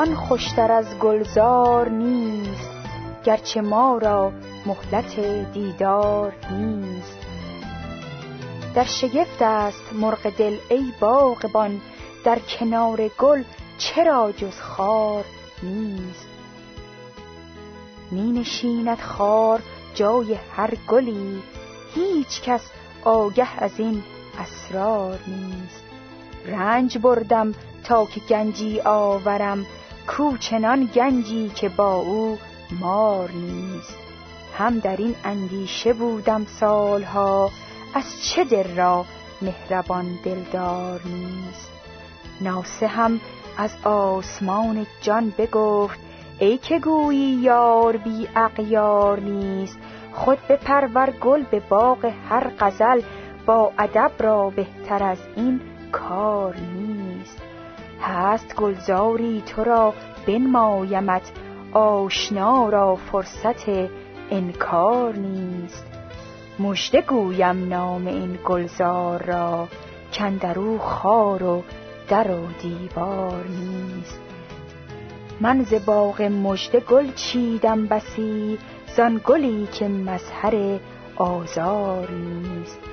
زان خوشتر از گلزار نیست گرچه ما را مهلت دیدار نیست. در شگفت است مرغ دل ای باغبان در کنار گل چرا جز خار نیست؟ می نشیند خار جای هر گلی هیچ کس آگه از این اسرار نیست. رنج بردم تا که گنجی آورم کوچنان گنجی که با او مار نیست. هم در این اندیشه بودم سالها از چه دل را مهربان دلدار نیست. ناسه هم از آسمان جان بگفت ای که گویی یار بی اغیار نیست. خود پرور گل به باغ هر غزل با ادب را بهتر از این کار نیست. هست گلزاری تو را بنمایمت آشنا را فرصت انکار نیست. مژده گویم نام این گلزار را کندرو خار و در و دیوار نیست. من ز باغ مژده گل چیدم بسی زان گلی که مظهر آزار نیست.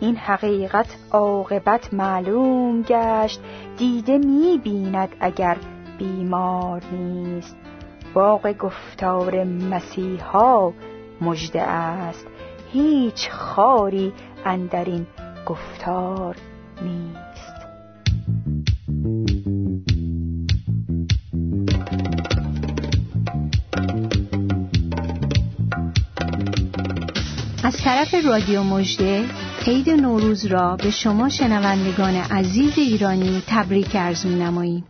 این حقیقت عاقبت معلوم گشت. دیده می بیند اگر بیمار نیست. باغ گفتار مسیحا مژده است. هیچ خاری اندر گفتار نیست. از طرف رادیو مژده عید نوروز را به شما شنوندگان عزیز ایرانی تبریک عرض می نماییم.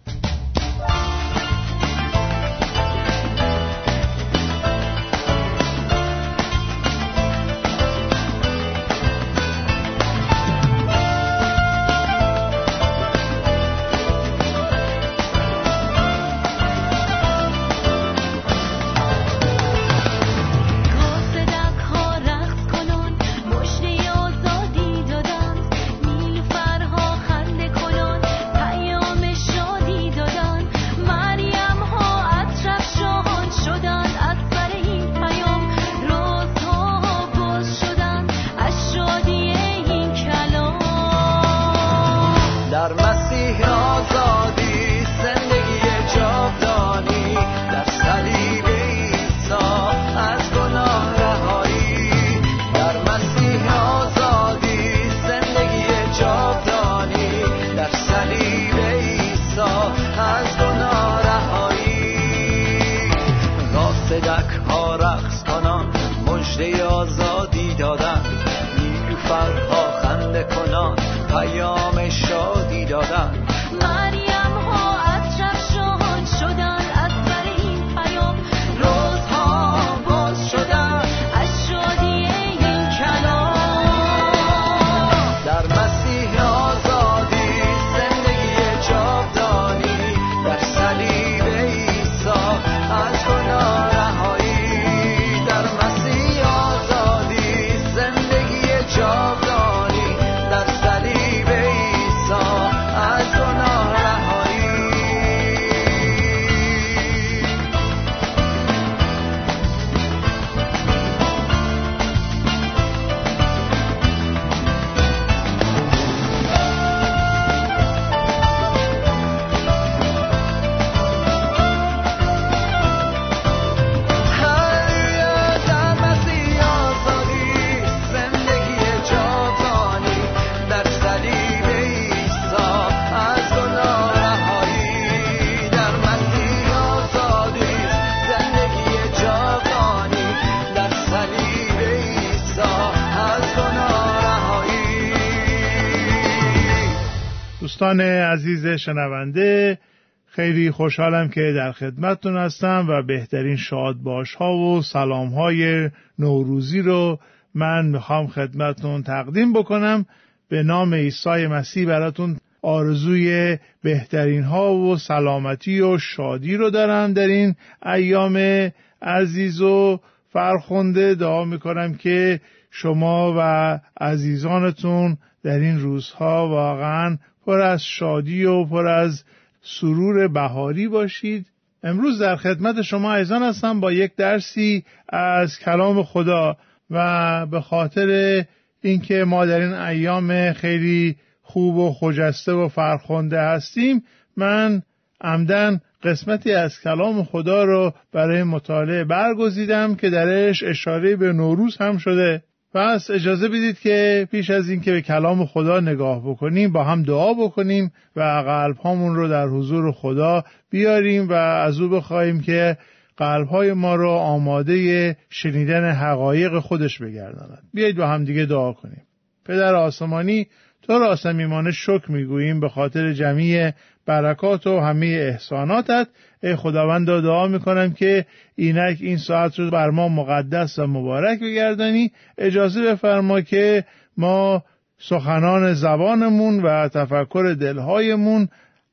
دوستان عزیز شنونده خیلی خوشحالم که در خدمتتون هستم و بهترین شادباش ها و سلام های نوروزی رو من می‌خوام خدمتتون تقدیم بکنم. به نام عیسی مسیح براتون آرزوی بهترین ها و سلامتی و شادی رو دارم در این ایام عزیز و فرخنده. دعا می‌کنم که شما و عزیزانتون در این روزها واقعا پر از شادی و پر از سرور بهاری باشید. امروز در خدمت شما ایزان هستم با یک درسی از کلام خدا و به خاطر اینکه ما در این ایام خیلی خوب و خجسته و فرخنده هستیم من عمدن قسمتی از کلام خدا رو برای مطالعه برگزیدم که درش اشاره به نوروز هم شده. پس اجازه بدید که پیش از اینکه به کلام خدا نگاه بکنیم با هم دعا بکنیم و قلب هامون رو در حضور خدا بیاریم و از او بخواهیم که قلب های ما رو آماده شنیدن حقایق خودش بگرداند. بیایید با هم دیگه دعا کنیم. پدر آسمانی تو را صمیمانه شکر می‌گوییم به خاطر جمعی برکات و همه احساناتت. ای خداوند دعا می‌کنم که اینک این ساعت رو بر ما مقدس و مبارک بگردانی. اجازه بفرما که ما سخنان زبانمون و تفکر دلهایمون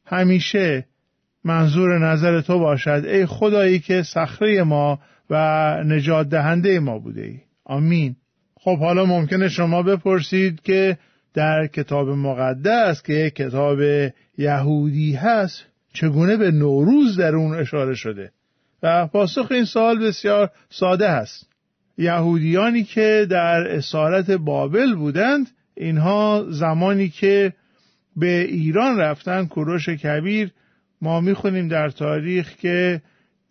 همیشه منظور نظر تو باشد. ای خدایی که صخره ما و نجات دهنده ما بوده ای. آمین. خب حالا ممکنه شما بپرسید که در کتاب مقدس که یک کتاب یهودی هست چگونه به نوروز در اون اشاره شده؟ و پاسخ این سال بسیار ساده هست. یهودیانی که در اسارت بابل بودند اینها زمانی که به ایران رفتن کوروش کبیر ما می‌خونیم در تاریخ که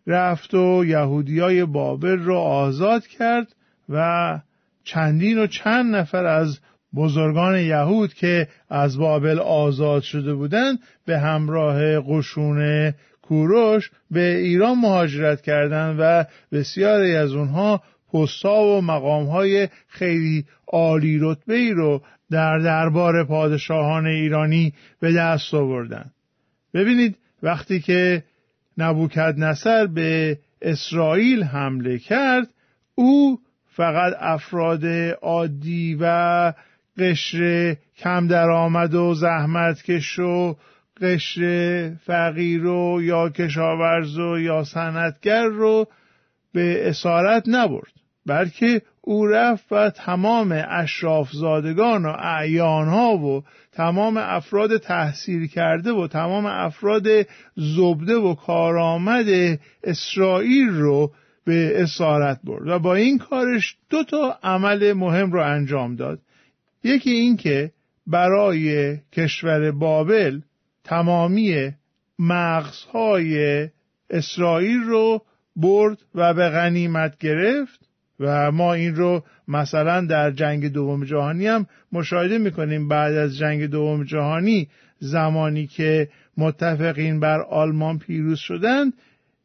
رفت و یهودیای بابل رو آزاد کرد و چندین و چند نفر از بزرگان یهود که از بابل آزاد شده بودند به همراه قشون کوروش به ایران مهاجرت کردند و بسیاری از اونها پستا و مقامهای خیلی عالی رتبه ای رو در دربار پادشاهان ایرانی به دست آوردند. ببینید وقتی که نبوکد نصر به اسرائیل حمله کرد او فقط افراد عادی و قشر کم درآمد و زحمتکش و قشر فقیر و یا کشاورز و یا صنعتگر رو به اسارت نبرد بلکه او رفت و تمام اشراف زادگان و اعیانها و تمام افراد تحصیل کرده و تمام افراد زبده و کارآمد اسرائیل رو به اسارت برد و با این کارش دو تا عمل مهم رو انجام داد. یکی این که برای کشور بابل تمامی مغزهای اسرائیل رو برد و به غنیمت گرفت و ما این رو مثلا در جنگ دوم جهانی هم مشاهده می‌کنیم. بعد از جنگ دوم جهانی زمانی که متفقین بر آلمان پیروز شدند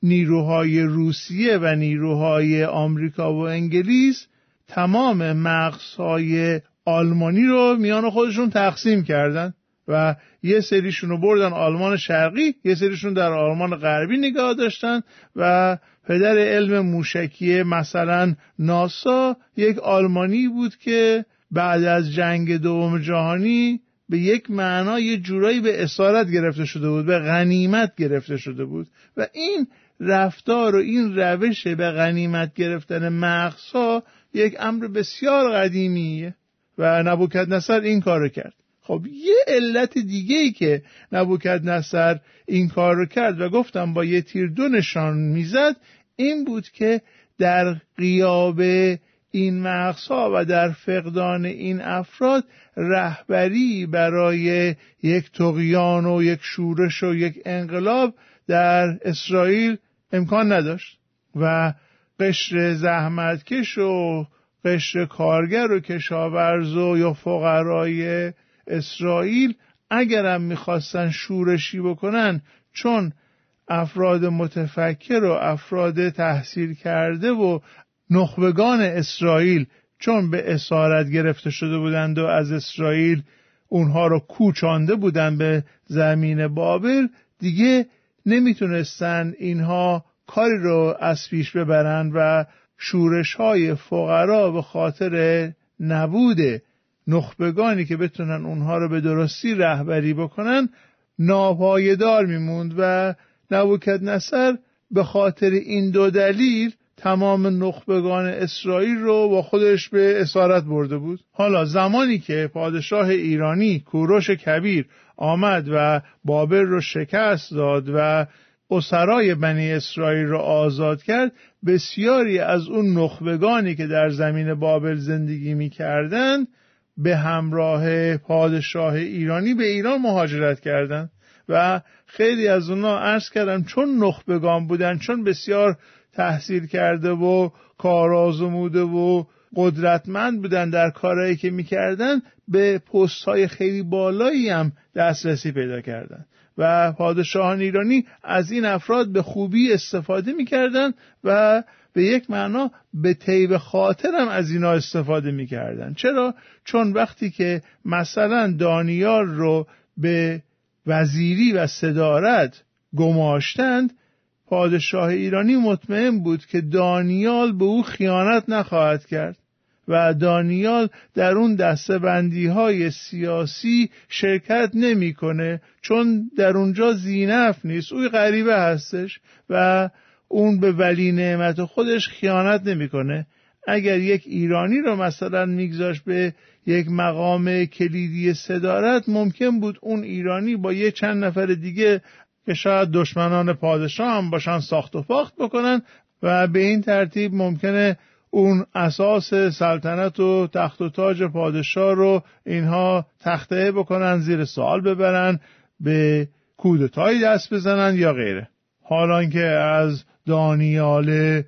نیروهای روسیه و نیروهای آمریکا و انگلیس تمام مغزهای آلمانی رو میان خودشون تقسیم کردن و یه سریشون رو بردن آلمان شرقی یه سریشون در آلمان غربی نگاه داشتن و پدر علم موشکی مثلا ناسا یک آلمانی بود که بعد از جنگ دوم جهانی به یک معنا یه جورایی به اسارت گرفته شده بود به غنیمت گرفته شده بود و این رفتار و این روش به غنیمت گرفتن مغزها یک امر بسیار قدیمیه. و نبوکت نصر این کارو کرد. خب یه علت دیگه ای که نبوکت نصر این کار رو کرد و گفتم با یه تیر دو نشان می‌زد این بود که در قیاب این مغزها و در فقدان این افراد رهبری برای یک تقیان و یک شورش و یک انقلاب در اسرائیل امکان نداشت و قشر زحمتکش و قشر کارگر و کشاورز و یا فقرای اسرائیل اگرم می‌خواستن شورشی بکنن چون افراد متفکر و افراد تحصیل کرده و نخبگان اسرائیل چون به اسارت گرفته شده بودند و از اسرائیل اونها رو کوچانده بودند به زمین بابل دیگه نمی‌تونستن اینها کاری رو از پیش ببرند و شورش های فقرا به خاطر نبود نخبگانی که بتونن اونها رو به درستی رهبری بکنن ناپایدار میموند و نبوکد نصر به خاطر این دو دلیل تمام نخبگان اسرائیل رو با خودش به اسارت برده بود. حالا زمانی که پادشاه ایرانی کوروش کبیر آمد و بابل رو شکست داد و اسرای بنی اسرائیل را آزاد کرد بسیاری از اون نخبگانی که در زمین بابل زندگی می کردن به همراه پادشاه ایرانی به ایران مهاجرت کردند و خیلی از اونا عرض کردم چون نخبگان بودن چون بسیار تحصیل کرده و کارآزموده و قدرتمند بودن در کارهایی که می‌کردن به پست های خیلی بالایی هم دسترسی پیدا کردن. و پادشاهان ایرانی از این افراد به خوبی استفاده می‌کردن و به یک معنا به طیب خاطر هم از اینا استفاده می‌کردن چرا؟ چون وقتی که مثلا دانیال رو به وزیری و صدارت گماشتند پادشاه ایرانی مطمئن بود که دانیال به او خیانت نخواهد کرد و دانیال در اون دستبندی های سیاسی شرکت نمی‌کنه چون در اونجا زینف نیست. اوی غریبه هستش و اون به ولی نعمت خودش خیانت نمی‌کنه. اگر یک ایرانی رو مثلا میگذاشت به یک مقام کلیدی صدارت ممکن بود اون ایرانی با یه چند نفر دیگه که شاید دشمنان پادشاه هم باشن ساخت و فاخت بکنن و به این ترتیب ممکنه اون اساس سلطنت و تخت و تاج پادشاه رو اینها تخته بکنن زیر سوال ببرن به کودتایی دست بزنن یا غیره. حالا که از دانیال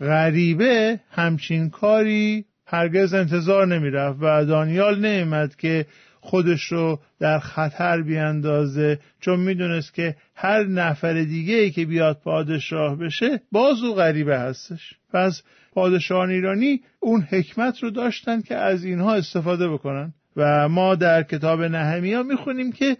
غریبه همچین کاری هرگز انتظار نمی‌رفت و دانیال نمیمد که خودش رو در خطر بیاندازه چون می‌دونست که هر نفر دیگه ای که بیاد پادشاه بشه باز او غریبه هستش. پس پادشاهان ایرانی اون حکمت رو داشتن که از اینها استفاده بکنن. و ما در کتاب نهمیا می‌خونیم که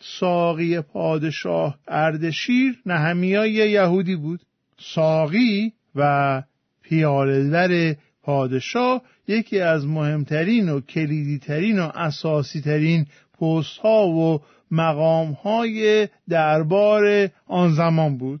ساقی پادشاه اردشیر نهمیا یه یهودی بود. ساقی و پیالدر پادشاه یکی از مهمترین و کلیدیترین و اساسیترین پست ها و مقام های دربار آن زمان بود.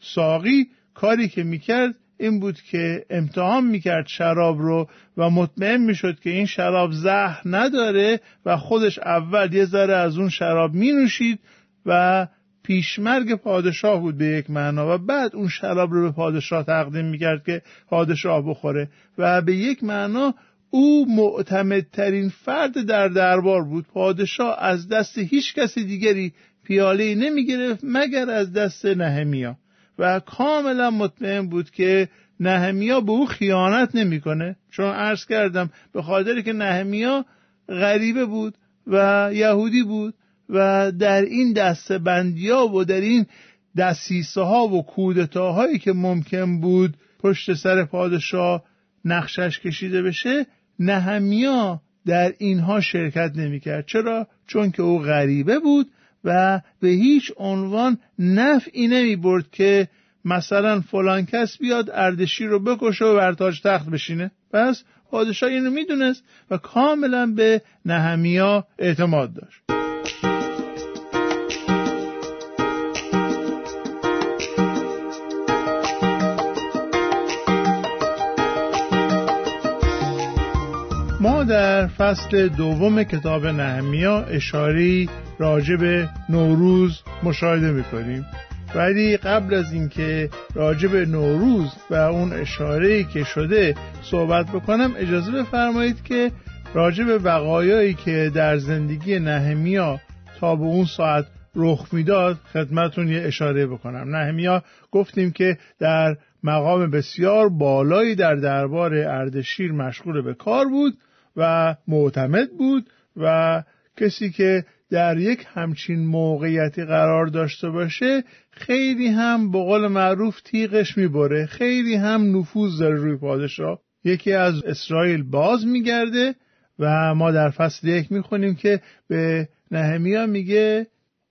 ساقی کاری که می‌کرد این بود که امتحان می‌کرد شراب رو و مطمئن می‌شد که این شراب زهر نداره و خودش اول یه ذره از اون شراب مینوشید و پیشمرگ پادشاه بود به یک معنا و بعد اون شراب رو به پادشاه تقدیم می‌کرد که پادشاه بخوره و به یک معنا او معتمدترین فرد در دربار بود. پادشاه از دست هیچ کسی دیگری پیاله نمی‌گرفت مگر از دست نهمیا. و کاملا مطمئن بود که نهمیا به او خیانت نمی‌کنه. چون عرض کردم به خاطر که نهمیا غریبه بود و یهودی بود و در این دسته ها و در این دستیسه ها و کودتاهایی که ممکن بود پشت سر پادشاه نقشش کشیده بشه نهمیا در اینها شرکت نمی‌کرد. چرا؟ چون که او غریبه بود و به هیچ عنوان نفعی نمی برد که مثلا فلان کس بیاد اردشی رو بکشه و برتاج تخت بشینه. پس پادشاه اینو می‌دونست و کاملا به نهمیا اعتماد داشت. در فصل دوم کتاب نهمیا اشاری راجع به نوروز مشاهده می‌کنیم. ولی قبل از اینکه راجع به نوروز و اون اشاره که شده صحبت بکنم اجازه بفرمایید که راجع به وقایایی که در زندگی نهمیا تا به اون ساعت رخ می‌داد خدمتون یه اشاره بکنم. نهمیا گفتیم که در مقام بسیار بالایی در دربار اردشیر مشغول به کار بود. و معتمد بود و کسی که در یک همچین موقعیتی قرار داشته باشه خیلی هم به قول معروف تیغش می‌بره. خیلی هم نفوذ داره روی پادشاه. یکی از اسرائیل باز میگرده و ما در فصل یک می‌خونیم که به نهمیا میگه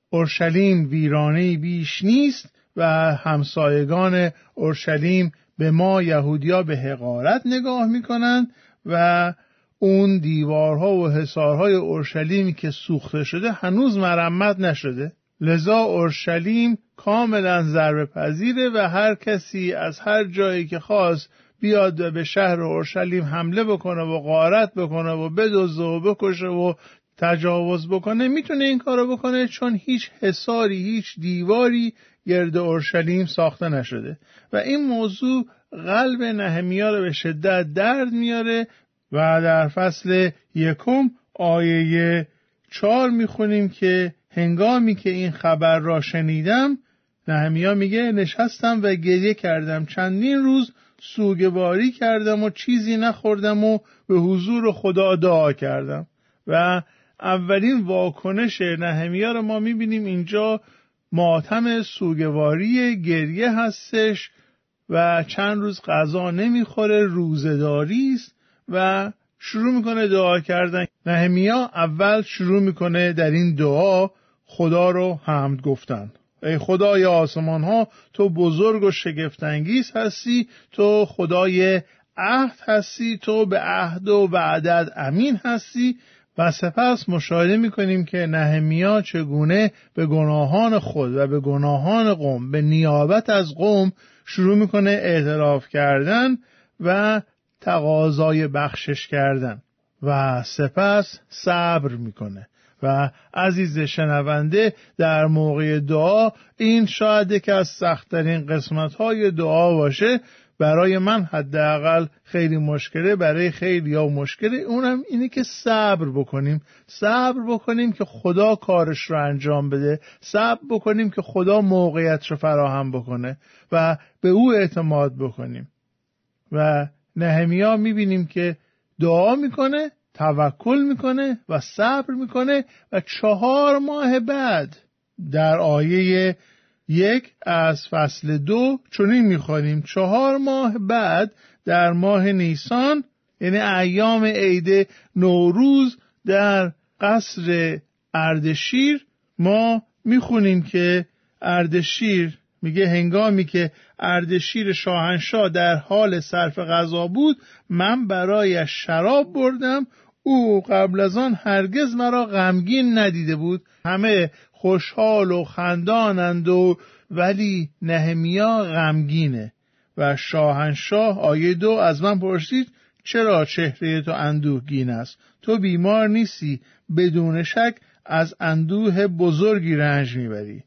اورشلیم ویرانه بیش نیست و همسایگان اورشلیم به ما یهودیا به حقارت نگاه می‌کنند و اون دیوارها و حصارهای اورشلیم که سوخته شده هنوز مرمت نشده. لذا اورشلیم کاملا ضربه پذیره و هر کسی از هر جایی که خواست بیاد به شهر اورشلیم حمله بکنه و غارت بکنه و بدزده و بکشه و تجاوز بکنه می‌تونه این کارو بکنه چون هیچ حساری هیچ دیواری گرد اورشلیم ساخته نشده. و این موضوع قلب نهمیا رو به شدت درد میاره و در فصل یکم آیه چهار می‌خونیم که هنگامی که این خبر را شنیدم نهمیا میگه نشستم و گریه کردم. چندین روز سوگواری کردم و چیزی نخوردم و به حضور خدا دعا کردم. و اولین واکنش نهمیا رو ما می‌بینیم اینجا ماتم سوگواری گریه هستش و چند روز غذا نمی‌خوره روزداری است. و شروع می‌کنه دعا کردن. نهمیا اول شروع می‌کنه در این دعا خدا رو حمد گفتن. ای خدای آسمان ها تو بزرگ و شگفتانگیز هستی تو خدای عهد هستی تو به عهد و وعدت امین هستی و سپس مشاهده می‌کنیم که نهمیا چگونه به گناهان خود و به گناهان قوم به نیابت از قوم شروع می‌کنه اعتراف کردن و تقاضای بخشش کردن و سپس صبر می‌کنه. و عزیز شنونده در موقع دعا این شاید که از سختترین قسمت های دعا باشه. برای من حداقل خیلی مشکله برای خیلی ها مشکله. اونم اینه که صبر بکنیم. صبر بکنیم که خدا کارش رو انجام بده. صبر بکنیم که خدا موقعیت رو فراهم بکنه و به او اعتماد بکنیم. و نهمیا می‌بینیم که دعا می‌کنه توکل می‌کنه و صبر می‌کنه و چهار ماه بعد در آیه یک از فصل دو چنین می‌خوانیم. چهار ماه بعد در ماه نیسان یعنی ایام عید نوروز در قصر اردشیر ما می‌خونیم که اردشیر میگه هنگامی که اردشیر شاهنشاه در حال صرف غذا بود من برای شراب بردم. او قبل از آن هرگز مرا غمگین ندیده بود. همه خوشحال و خندانند و ولی نهمیا غمگینه. و شاهنشاه آیه دو از من پرسید چرا چهره تو اندوهگین است؟ تو بیمار نیستی بدون شک از اندوه بزرگی رنج می‌بری.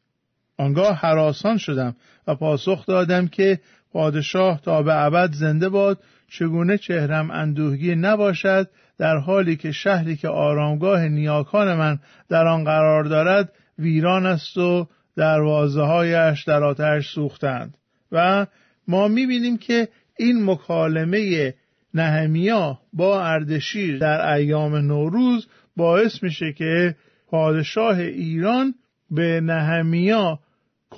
آنگاه حراسان شدم و پاسخ دادم که پادشاه تا به ابد زنده باد چگونه چهرم اندوهگی نباشد در حالی که شهری که آرامگاه نیاکان من در آن قرار دارد ویران است و دروازه هایش در آتش سوختند. و ما می‌بینیم که این مکالمه نهمیا با اردشیر در ایام نوروز باعث میشه که پادشاه ایران به نهمیا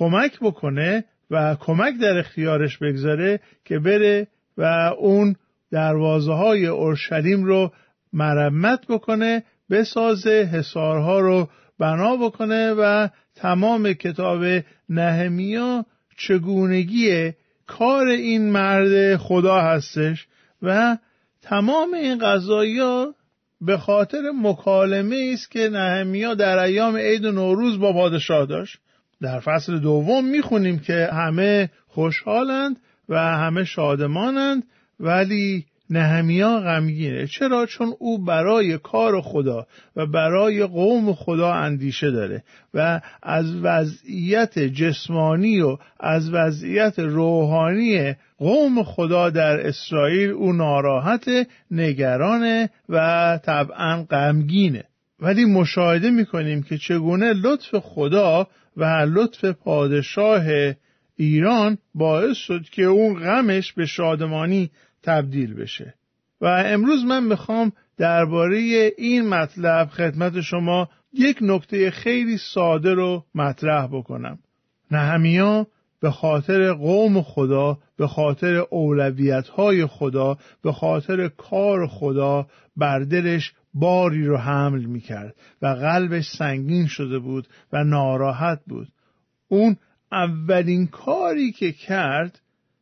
کمک بکنه و کمک در اختیارش بگذاره که بره و اون دروازه های اورشلیم رو مرمت بکنه بسازه حسارها رو بنا بکنه و تمام کتاب نهمیا چگونگی کار این مرد خدا هستش و تمام این ها به خاطر مکالمه است که نهمیا در ایام عید نوروز با پادشاه داشت. در فصل دوم می‌خونیم که همه خوشحالند و همه شادمانند ولی نهمیا غمگینه. چرا؟ چون او برای کار خدا و برای قوم خدا اندیشه داره و از وضعیت جسمانی و از وضعیت روحانی قوم خدا در اسرائیل او ناراحت نگرانه و طبعا غمگینه. ولی مشاهده می‌کنیم که چگونه لطف خدا و لطف پادشاه ایران باعث شد که اون غمش به شادمانی تبدیل بشه. و امروز من می‌خوام درباره این مطلب خدمت شما یک نکته خیلی ساده رو مطرح بکنم. نهمیا به خاطر قوم خدا به خاطر اولویت های خدا به خاطر کار خدا بر دلش باری رو حمل می‌کرد و قلبش سنگین شده بود و ناراحت بود. اون اولین کاری که کرد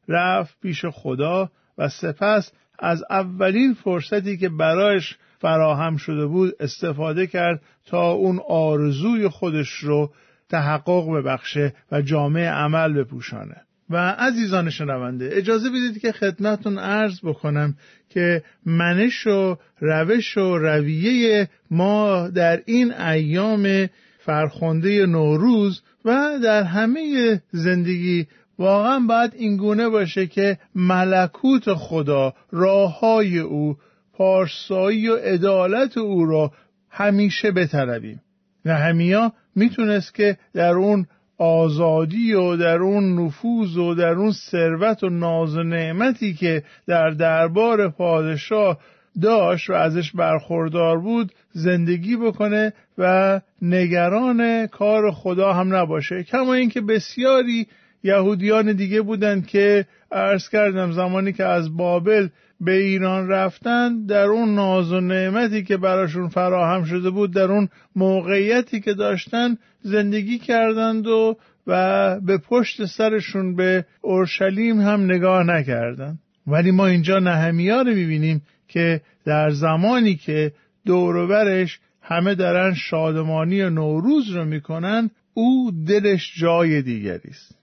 رفت پیش خدا و سپس از اولین فرصتی که برایش فراهم شده بود استفاده کرد تا اون آرزوی خودش رو تحقق ببخشه و جامعه عمل بپوشانه. و عزیزان شنونده اجازه بدید که خدمتون عرض بکنم که منش و روش و رویه ما در این ایام فرخنده نوروز و در همه زندگی واقعا باید اینگونه باشه که ملکوت خدا راه های او پارسایی و عدالت او را همیشه بطلبیم نهمیا می‌تونست که در اون آزادی و در اون نفوذ و در اون ثروت و ناز و نعمتی که در دربار پادشاه داشت و ازش برخوردار بود زندگی بکنه و نگران کار خدا هم نباشه. کما اینکه بسیاری یهودیان دیگه بودند که عرض کردم زمانی که از بابل به ایران رفتن در اون ناز و نعمتی که براشون فراهم شده بود در اون موقعیتی که داشتن زندگی کردند و و به پشت سرشون به اورشلیم هم نگاه نکردند ولی ما اینجا نهمیا رو می‌بینیم که در زمانی که دوروبرش همه دارن شادمانی و نوروز رو می‌کنن او دلش جای دیگری است.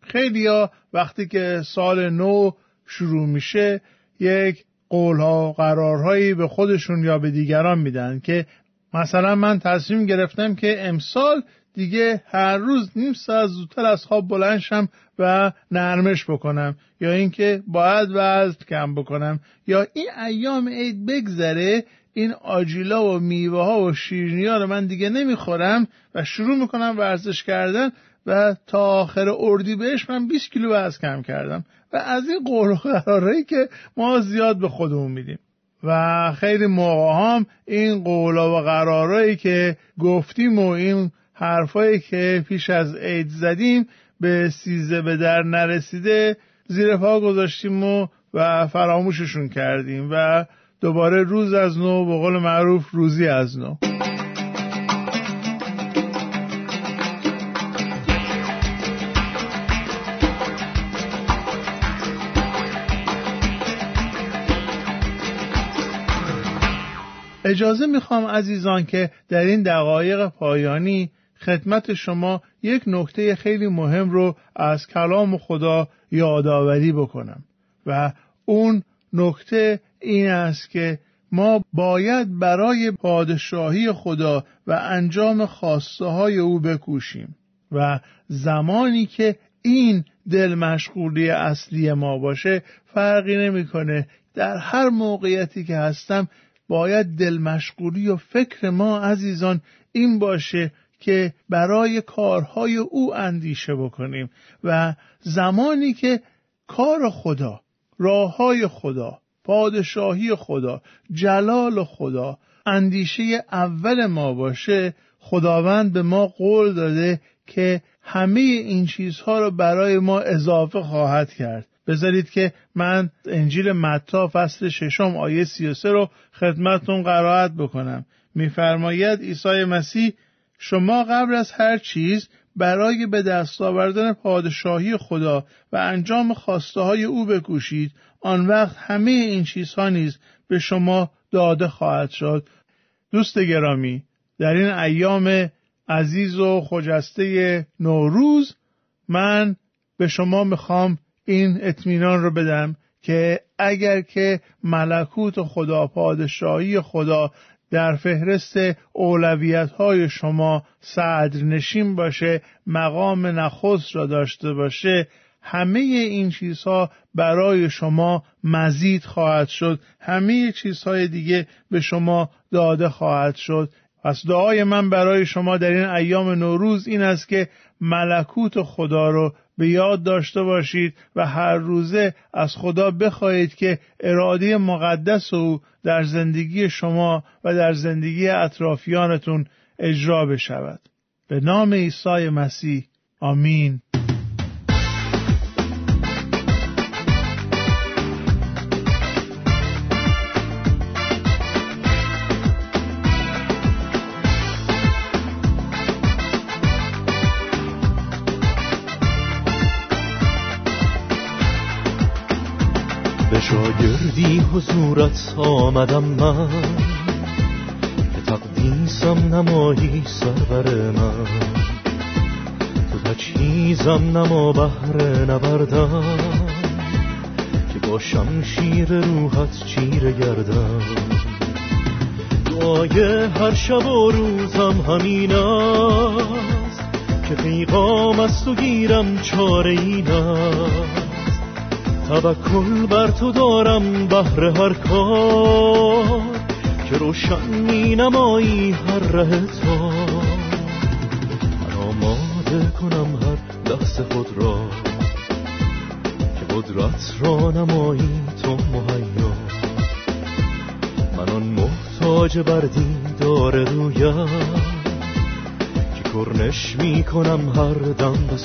خیلیا وقتی که سال نو شروع میشه یک قولها قرارهایی به خودشون یا به دیگران میدن که مثلا من تصمیم گرفتم که امسال دیگه هر روز نیم ساعت زودتر از خواب بلنشم و نرمش بکنم یا اینکه باید وزن کم بکنم یا این ایام عید بگذره این آجیلا و میوه ها و شیرنی ها رو من دیگه نمی‌خورم و شروع می‌کنم ورزش کردن و تا آخر اردی بهش من 20 کیلو وزن کم کردم. و از این قول و قرارهایی که ما زیاد به خودمون میدیم. و خیلی موقع هم این قول و قرارهایی که گفتیم و این حرفایی که پیش از عید زدیم به سیزه به در نرسیده زیر پا گذاشتیم و و فراموششون کردیم. و دوباره روز از نو به قول معروف روزی از نو. اجازه می‌خوام عزیزان که در این دقایق پایانی خدمت شما یک نکته خیلی مهم رو از کلام خدا یادآوری بکنم و اون نکته این است که ما باید برای پادشاهی خدا و انجام خواسته های او بکوشیم و زمانی که این دل مشغولی اصلی ما باشه فرقی نمی‌کنه. در هر موقعیتی که هستم باید دل مشغولی و فکر ما عزیزان این باشه که برای کارهای او اندیشه بکنیم و زمانی که کار خدا راه های خدا پادشاهی خدا جلال خدا اندیشه اول ما باشه خداوند به ما قول داده که همه این چیزها رو برای ما اضافه خواهد کرد. بذارید که من انجیل متا فصل ششم آیه 33 رو خدمتون قرائت بکنم. میفرماید عیسی مسیح شما قبل از هر چیز برای به دست آوردن پادشاهی خدا و انجام خواسته های او بکوشید آن وقت همه این چیزها نیز به شما داده خواهد شد. دوست گرامی در این ایام عزیز و خجسته نوروز من به شما می‌خوام این اطمینان رو بدم که اگر که ملکوت خدا پادشاهی خدا در فهرست اولویت های شما صدر نشین باشه مقام نخست را داشته باشه همه این چیزها برای شما مزید خواهد شد. همه چیزهای دیگه به شما داده خواهد شد. پس دعای من برای شما در این ایام نوروز این است که ملکوت خدا رو به یاد داشته باشید و هر روزه از خدا بخواهید که اراده مقدس او در زندگی شما و در زندگی اطرافیانتون اجرا بشود. به نام عیسی مسیح. آمین. شاگردی حضورت آمدم من. به تقدیسم نمایی سرور من. تجهیزم نما بهر نبردم. که با شمشیر روحت چیره گردم. دعای هر شب و روزم همین است. که پیغام از تو گیرم چاره این است توکل بر تو دارم بهر هر کار که روشن می نمایی هر ره تو. من آماده کنم هر لحظه خود را که قدرت را نمایی تو مهیا. من آن محتاج بر دار رویم که کرنش می کنم هر دم به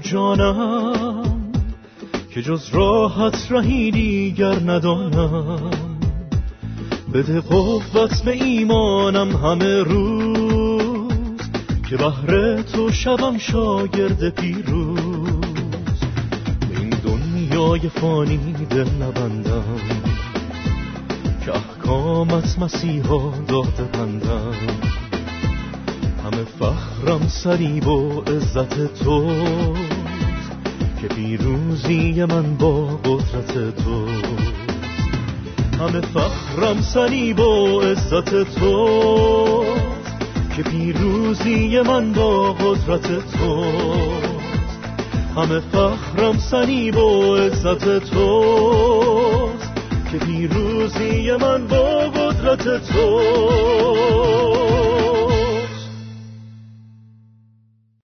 جانم که جز راحت رهی دیگر ندانم. بده قوت به ایمانم همه روز که بهر تو شبم شاگرد پیروز. این دنیای فانی دل نبندم که احکامت مسیحا داده پندم همه فخرم سریب و عزت تو که پیروزی من با قدرت تو. همه فخرم سریب و عزت تو که پیروزی من با قدرت تو. همه فخرم سریب و عزت تو که پیروزی من با قدرت تو.